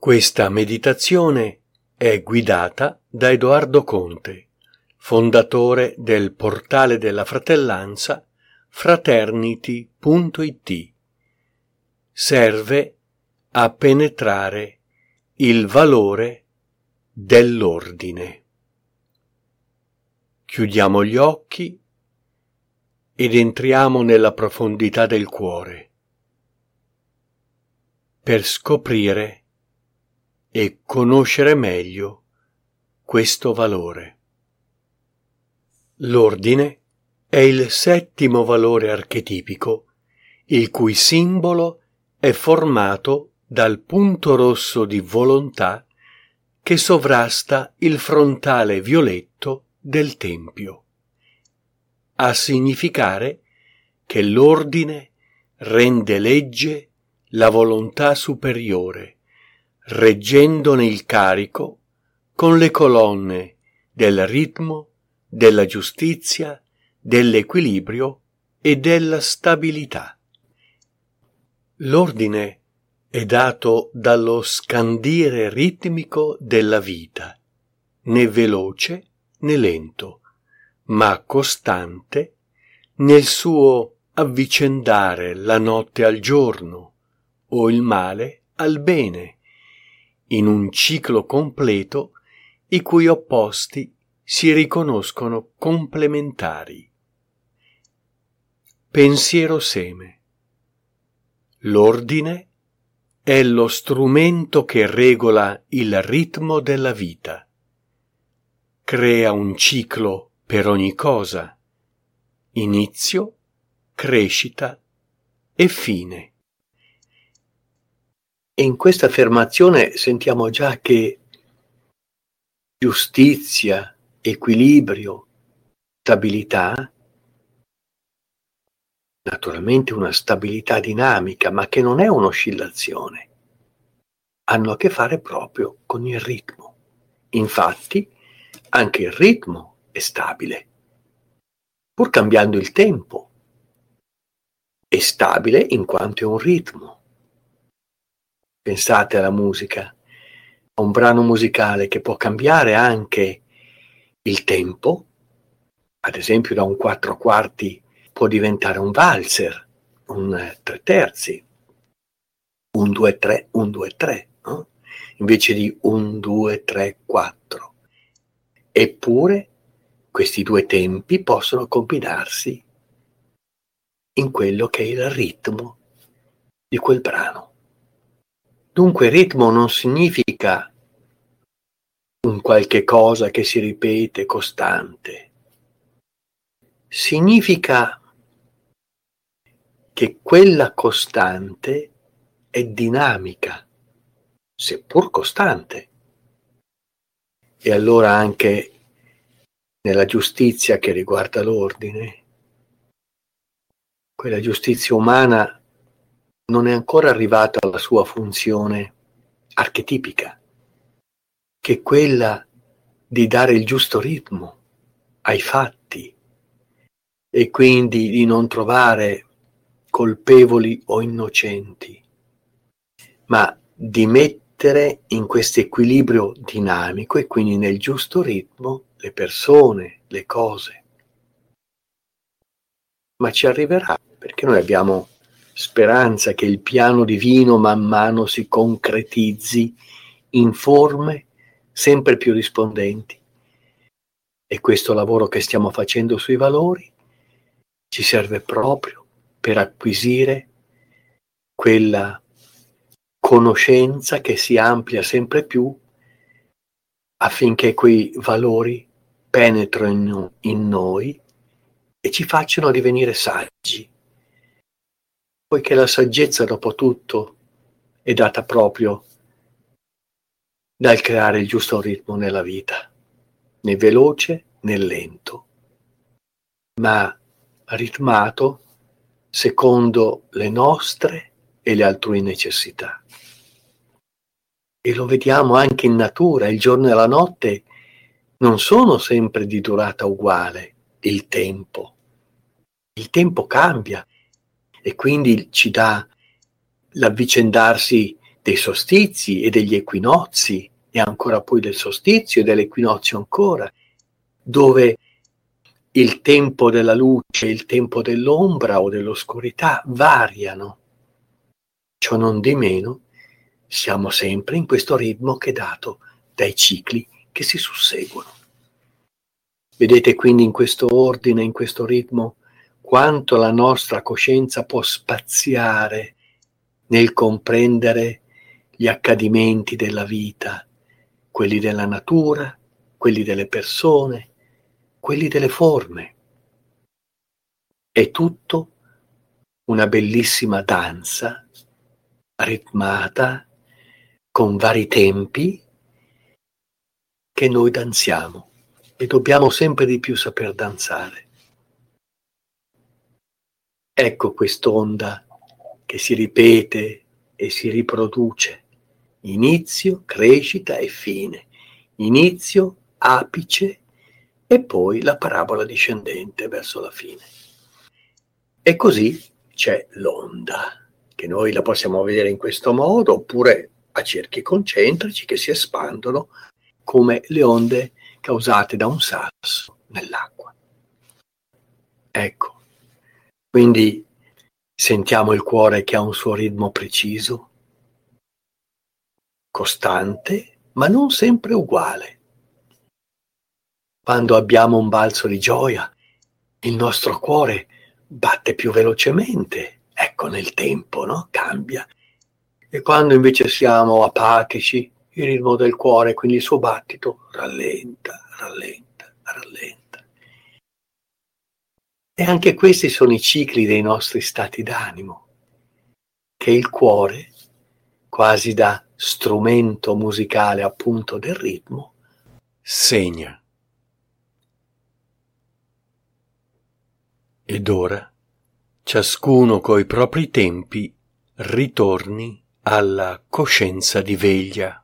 Questa meditazione è guidata da Edoardo Conte, fondatore del portale della fratellanza fraternity.it. Serve a penetrare il valore dell'ordine. Chiudiamo gli occhi ed entriamo nella profondità del cuore per scoprire e conoscere meglio questo valore. L'ordine è il settimo valore archetipico, il cui simbolo è formato dal punto rosso di volontà che sovrasta il frontale violetto del tempio, a significare che l'ordine rende legge la volontà superiore reggendone il carico con le colonne del ritmo, della giustizia, dell'equilibrio e della stabilità. L'ordine è dato dallo scandire ritmico della vita, né veloce né lento, ma costante nel suo avvicendare la notte al giorno o il male al bene in un ciclo completo i cui opposti si riconoscono complementari. Pensiero seme. L'ordine è lo strumento che regola il ritmo della vita. Crea un ciclo per ogni cosa, inizio, crescita e fine. E in questa affermazione sentiamo già che giustizia, equilibrio, stabilità, naturalmente una stabilità dinamica, ma che non è un'oscillazione, hanno a che fare proprio con il ritmo. Infatti, anche il ritmo è stabile, pur cambiando il tempo. È stabile in quanto è un ritmo Pensate alla musica, a un brano musicale che può cambiare anche il tempo, ad esempio da un quattro quarti può diventare un valzer, un tre terzi, un due tre, un due tre, no? invece di un due tre quattro. Eppure questi due tempi possono combinarsi in quello che è il ritmo di quel brano. Dunque ritmo non significa un qualche cosa che si ripete costante. Significa che quella costante è dinamica, seppur costante. E allora anche nella giustizia che riguarda l'ordine, quella giustizia umana non è ancora arrivata alla sua funzione archetipica, che è quella di dare il giusto ritmo ai fatti e quindi di non trovare colpevoli o innocenti, ma di mettere in questo equilibrio dinamico e quindi nel giusto ritmo le persone, le cose. Ma ci arriverà perché noi abbiamo speranza che il piano divino man mano si concretizzi in forme sempre più rispondenti. E questo lavoro che stiamo facendo sui valori ci serve proprio per acquisire quella conoscenza che si amplia sempre più affinché quei valori penetrino in noi e ci facciano divenire saggi poiché la saggezza dopo tutto è data proprio dal creare il giusto ritmo nella vita, né veloce né lento, ma ritmato secondo le nostre e le altrui necessità. E lo vediamo anche in natura, il giorno e la notte non sono sempre di durata uguale, il tempo. Il tempo cambia, e quindi ci dà l'avvicendarsi dei solstizi e degli equinozi e ancora poi del solstizio e dell'equinozio ancora, dove il tempo della luce e il tempo dell'ombra o dell'oscurità variano. Ciò non di meno, siamo sempre in questo ritmo che è dato dai cicli che si susseguono. Vedete quindi in questo ordine, in questo ritmo, quanto la nostra coscienza può spaziare nel comprendere gli accadimenti della vita, quelli della natura, quelli delle persone, quelli delle forme. È tutto una bellissima danza ritmata con vari tempi che noi danziamo e dobbiamo sempre di più saper danzare. Ecco quest'onda che si ripete e si riproduce. Inizio, crescita e fine. Inizio, apice e poi la parabola discendente verso la fine. E così c'è l'onda, che noi la possiamo vedere in questo modo, oppure a cerchi concentrici che si espandono come le onde causate da un sasso nell'acqua. Ecco, quindi sentiamo il cuore che ha un suo ritmo preciso, costante, ma non sempre uguale. Quando abbiamo un balzo di gioia, il nostro cuore batte più velocemente, ecco nel tempo, no? Cambia. E quando invece siamo apatici, il ritmo del cuore, quindi il suo battito, rallenta, rallenta, rallenta. E anche questi sono i cicli dei nostri stati d'animo, che il cuore, quasi da strumento musicale appunto del ritmo, segna. Ed ora, ciascuno coi propri tempi, ritorni alla coscienza di veglia.